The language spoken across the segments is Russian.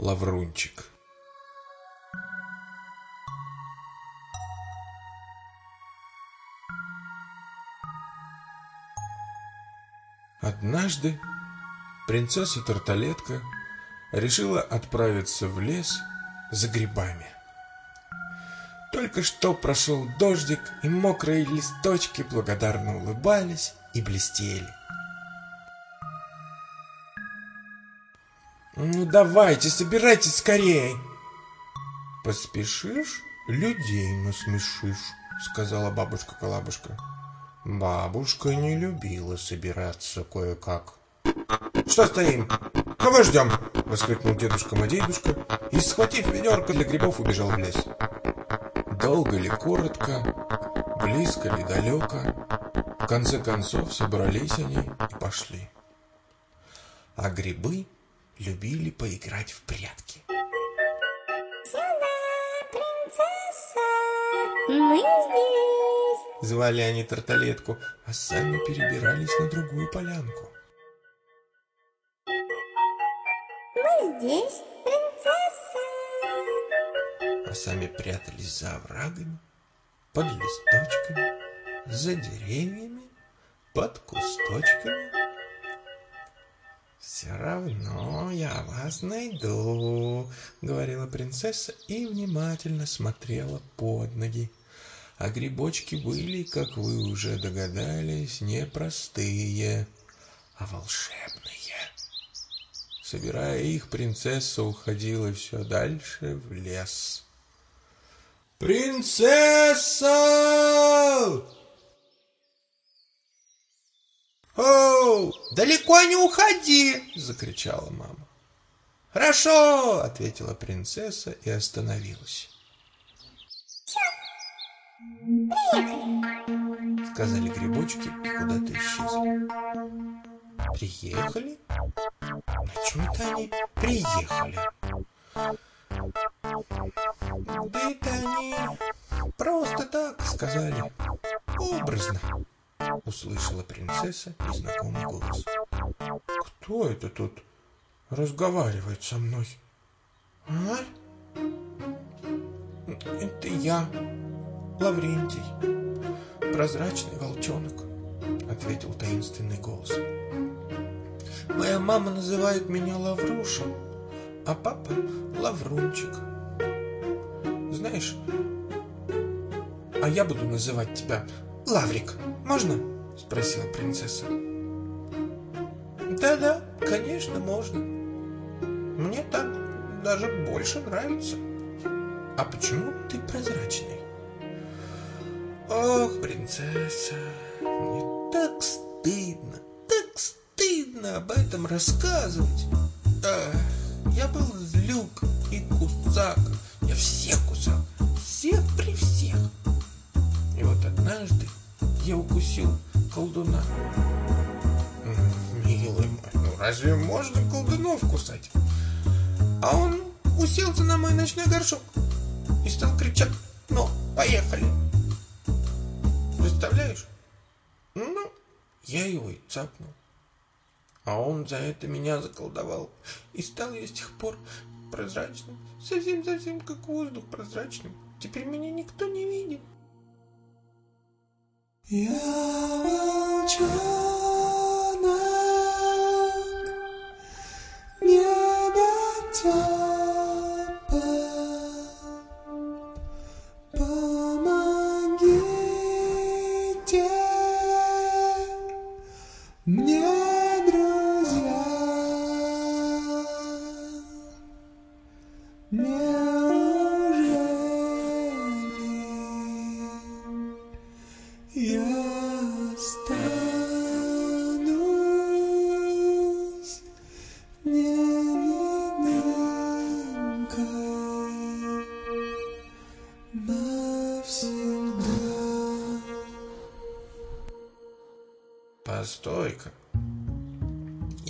Лаврунчик. Однажды принцесса Тарталетка решила отправиться в лес за грибами. Только что прошел дождик, и мокрые листочки благодарно улыбались и блестели. «Ну давайте, собирайтесь скорее!» «Поспешишь, людей насмешишь», — сказала бабушка-колабушка. Бабушка не любила собираться кое-как. «Что стоим? Кого ждем?» — воскликнул дедушка-мадейдушка и, схватив ведерко для грибов, убежал в лес. Долго ли, коротко, близко ли, далеко, в конце концов собрались они и пошли. А грибы любили поиграть в прятки. Мы здесь. Звали они тарталетку, а сами перебирались на другую полянку. Мы здесь, принцесса. А сами прятались за оврагами, под листочками, за деревьями, под кусточками. «Все равно я вас найду», — говорила принцесса и внимательно смотрела под ноги. А грибочки были, как вы уже догадались, не простые, а волшебные. Собирая их, принцесса уходила все дальше в лес. «Принцесса!» «Оу, далеко не уходи!» — закричала мама. «Хорошо!» — ответила принцесса и остановилась. Приехали. Сказали грибочки и куда-то исчезли. Приехали? На чем-то они приехали. Да это они просто так сказали. Образно. Услышала принцесса и знакомый голос. Кто это тут разговаривает со мной? А? Это я, Лаврентий, прозрачный волчонок, ответил таинственный голос. Моя мама называет меня Лаврушем, а папа Лаврунчик. Знаешь, а я буду называть тебя Лаврик. Можно? Спросила принцесса. Да-да, конечно, можно. Мне так даже больше нравится. А почему ты прозрачный? Ох, принцесса, мне так стыдно, так стыдно об этом рассказывать. Ах, я был злюк и кусак. Я всех кусал, всех при всех. И вот однажды я укусил разве можно колдунов кусать? А он уселся на мой ночной горшок и стал кричать, ну, поехали. Представляешь? Ну, я его и цапнул. А он за это меня заколдовал. И стал я с тех пор прозрачным. Совсем-совсем как воздух прозрачным. Теперь меня никто не видит. Я волчонок, Неужели.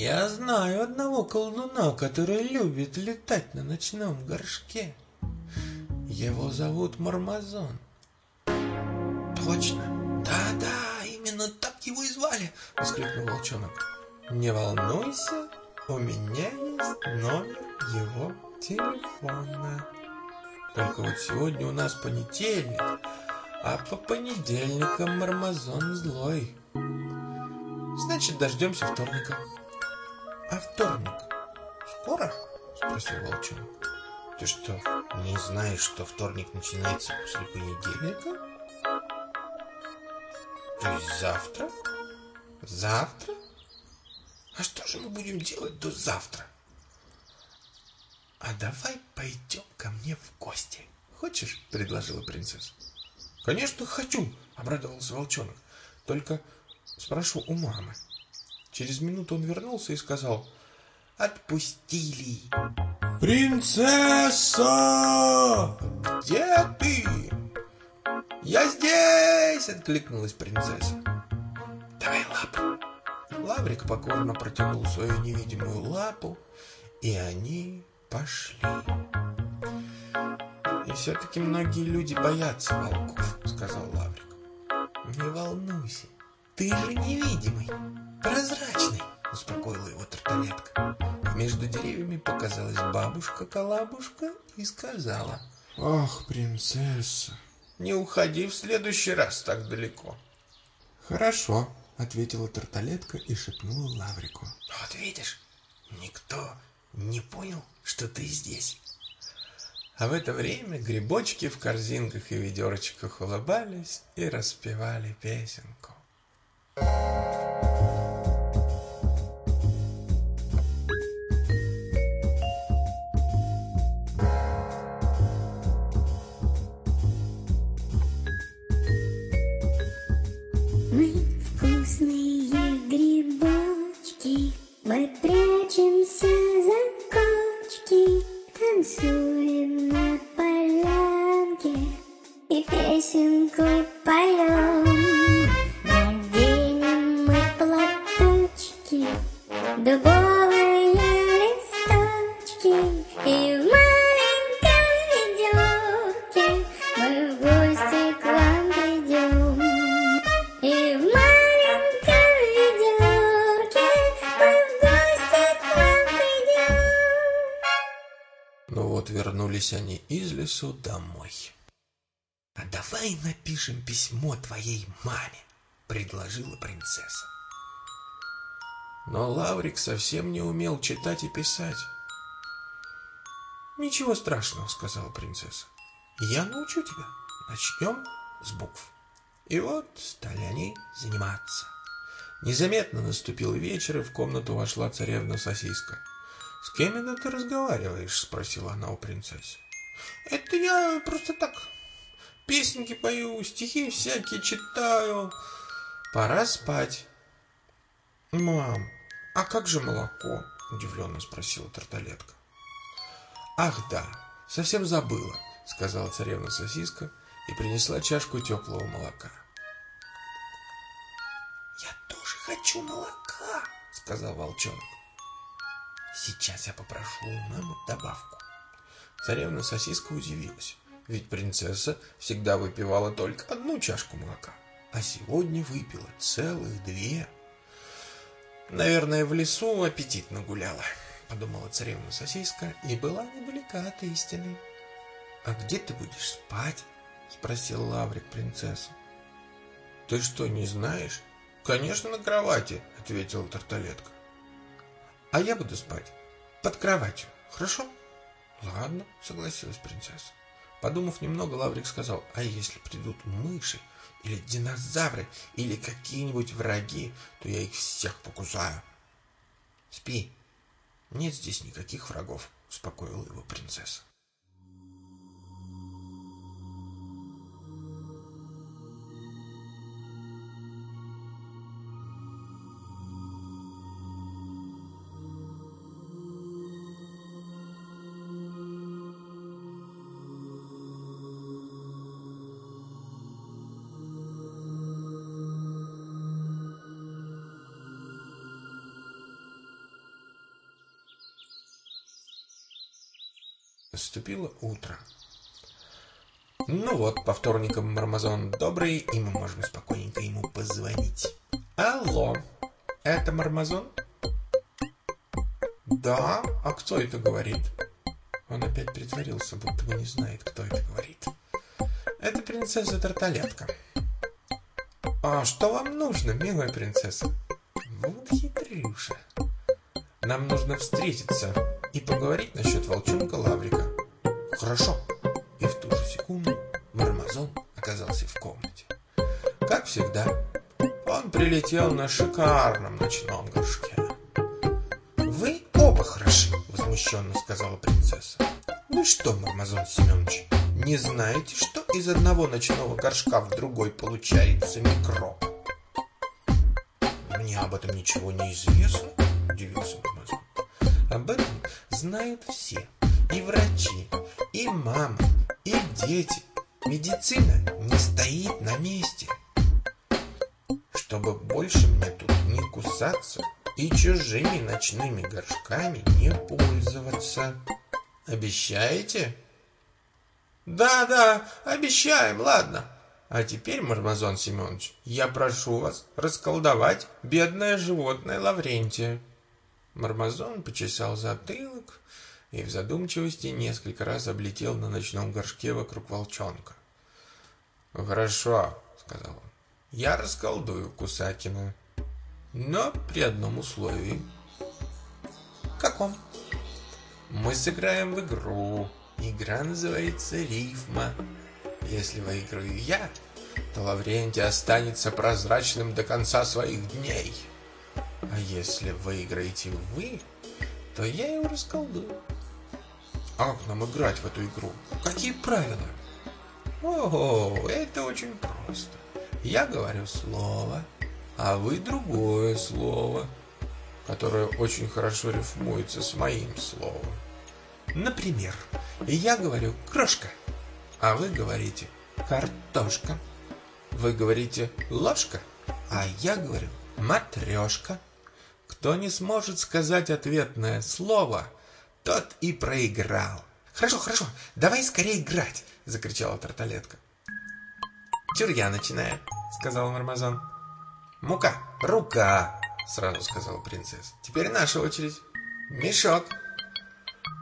Я знаю одного колдуна, который любит летать на ночном горшке. Его зовут Мармазон. Точно. Да-да, именно так его и звали, воскликнул волчонок. Не волнуйся, у меня есть номер его телефона. Только вот сегодня у нас понедельник, а по понедельникам Мармазон злой. Значит, дождемся вторника. Вторник скоро? Спросил волчонок. Ты что, не знаешь, что вторник начинается после понедельника? То есть завтра? Завтра? А что же мы будем делать до завтра? А давай пойдем ко мне в гости. Хочешь? Предложила принцесса. Конечно, хочу, обрадовался волчонок. Только спрошу у мамы. Через минуту он вернулся и сказал, отпустили. «Принцесса! Где ты?» «Я здесь!» — откликнулась принцесса. «Давай лапу!» Лаврик покорно протянул свою невидимую лапу, и они пошли. «И все-таки многие люди боятся волков», — сказал Лаврик. «Не волнуйся, ты же невидимый, прозрачный», — успокоила его тарталетка. Между деревьями показалась бабушка-колабушка и сказала. «Ах, принцесса, не уходи в следующий раз так далеко». «Хорошо», — ответила тарталетка и шепнула Лаврику. «Вот видишь, никто не понял, что ты здесь». А в это время грибочки в корзинках и ведерочках улыбались и распевали песенку. Мы поем. Наденем мы платочки, дубовые листочки и в маленьком ведерке мы в гости к вам придем. И в маленьком ведерке мы в гости к вам придем. Ну вот вернулись они из лесу домой. «А давай напишем письмо твоей маме», — предложила принцесса. Но Лаврик совсем не умел читать и писать. «Ничего страшного», — сказала принцесса. «Я научу тебя. Начнем с букв». И вот стали они заниматься. Незаметно наступил вечер, и в комнату вошла царевна Сосиска. «С кем это ты разговариваешь?» — спросила она у принцессы. «Это я просто так. Песенки пою, стихи всякие читаю. Пора спать». «Мам, а как же молоко?» — удивленно спросила тарталетка. «Ах да, совсем забыла», — сказала царевна Сосиска и принесла чашку теплого молока. «Я тоже хочу молока», — сказал волчонок. «Сейчас я попрошу у мамы добавку». Царевна Сосиска удивилась, ведь принцесса всегда выпивала только одну чашку молока, а сегодня выпила целых две. «Наверное, в лесу аппетитно гуляла», — подумала царевна Сосиска и была недалека от истины. «А где ты будешь спать?» — спросил Лаврик принцессу. «Ты что, не знаешь?» «Конечно, на кровати», — ответила тарталетка. «А я буду спать под кроватью, хорошо?» «Ладно», — согласилась принцесса. Подумав немного, Лаврик сказал, «А если придут мыши, или динозавры, или какие-нибудь враги, то я их всех покусаю». «Спи, нет здесь никаких врагов», — успокоила его принцесса. Наступило утро. Ну вот, по вторникам Мармазон добрый, и мы можем спокойненько ему позвонить. Алло, это Мармазон? Да, а кто это говорит? Он опять притворился, будто бы не знает, кто это говорит. Это принцесса Тарталетка. А что вам нужно, милая принцесса? Вот хитрюша. Нам нужно встретиться и поговорить насчет волчонка Лаврика. Хорошо. И в ту же секунду Мармазон оказался в комнате. Как всегда, он прилетел на шикарном ночном горшке. «Вы оба хороши», — возмущенно сказала принцесса. «Вы что, Мармазон Семенович, не знаете, что из одного ночного горшка в другой получается микроб?» «Мне об этом ничего не известно», — удивился Мармазон. «Об этом знают все, и врачи, и мамы, и дети. Медицина не стоит на месте» чтобы больше мне тут не кусаться и чужими ночными горшками не пользоваться. Обещаете? Да-да, обещаем, ладно. А теперь, Мармазон Семенович, я прошу вас расколдовать бедное животное Лаврентия. Мармазон почесал затылок и в задумчивости несколько раз облетел на ночном горшке вокруг волчонка. «Хорошо», — сказал он я расколдую Кусакина. Но при одном условии. Каком? Мы сыграем в игру. Игра называется рифма. Если выиграю я, то Лаврентий останется прозрачным до конца своих дней. А если выиграете вы, то я его расколдую. А как нам играть в эту игру? Какие правила? О, это очень просто. Я говорю слово, а вы другое слово, которое очень хорошо рифмуется с моим словом. Например, я говорю «крошка», а вы говорите «картошка». Вы говорите «ложка», а я говорю «матрешка». Кто не сможет сказать ответное слово, тот и проиграл. «Хорошо, хорошо, давай скорее играть!» — закричала Тарталетка. Чур я начинаю, сказал Мармазон. Мука, рука, сразу сказала принцесса. Теперь наша очередь. Мешок.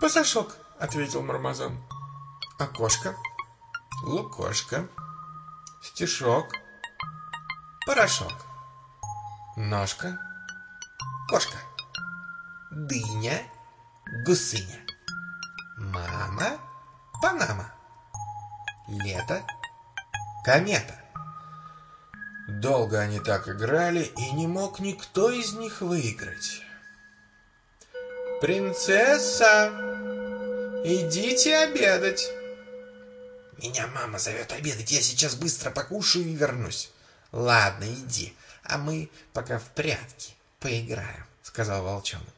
Пасашок, ответил Мармазон. Окошко. Лукошка. Стишок. Порошок. Ножка. Кошка. Дыня. Гусыня. Мама. Панама. Лето комета. Долго они так играли, и не мог никто из них выиграть. «Принцесса, идите обедать!» «Меня мама зовет обедать, я сейчас быстро покушаю и вернусь». «Ладно, иди, а мы пока в прятки поиграем», — сказал волчонок.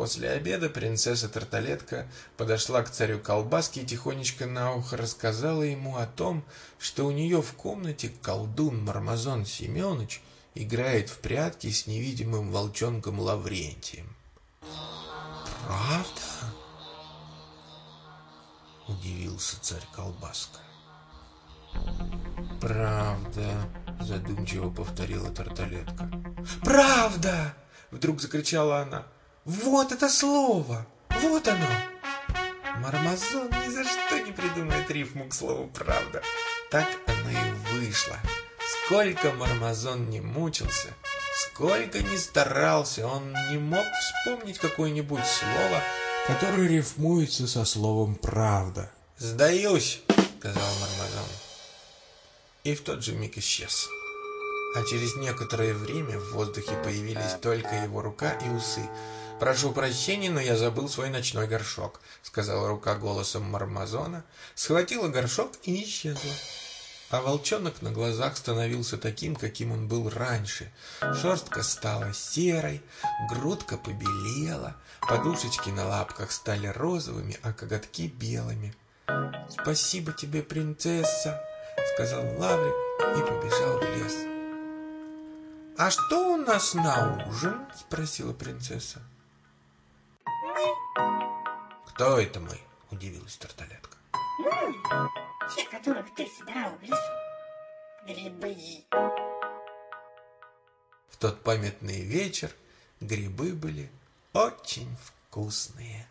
После обеда принцесса Тарталетка подошла к царю колбаски и тихонечко на ухо рассказала ему о том, что у нее в комнате колдун Мармазон Семенович играет в прятки с невидимым волчонком Лаврентием. «Правда?» — удивился царь колбаска. «Правда», — задумчиво повторила Тарталетка. «Правда!» — вдруг закричала она. Вот это слово! Вот оно! Мармазон ни за что не придумает рифму к слову «правда». Так оно и вышло. Сколько Мармазон не мучился, сколько не старался, он не мог вспомнить какое-нибудь слово, которое рифмуется со словом «правда». «Сдаюсь», — сказал Мармазон. И в тот же миг исчез. А через некоторое время в воздухе появились только его рука и усы — «Прошу прощения, но я забыл свой ночной горшок», — сказала рука голосом Мармазона, схватила горшок и исчезла. А волчонок на глазах становился таким, каким он был раньше. Шерстка стала серой, грудка побелела, подушечки на лапках стали розовыми, а коготки белыми. «Спасибо тебе, принцесса!» — сказал Лаврик и побежал в лес. «А что у нас на ужин?» — спросила принцесса. «Кто это мы?» – удивилась Тарталетка. Мы, те, которых ты собирал в лесу. Грибы. В тот памятный вечер грибы были очень вкусные.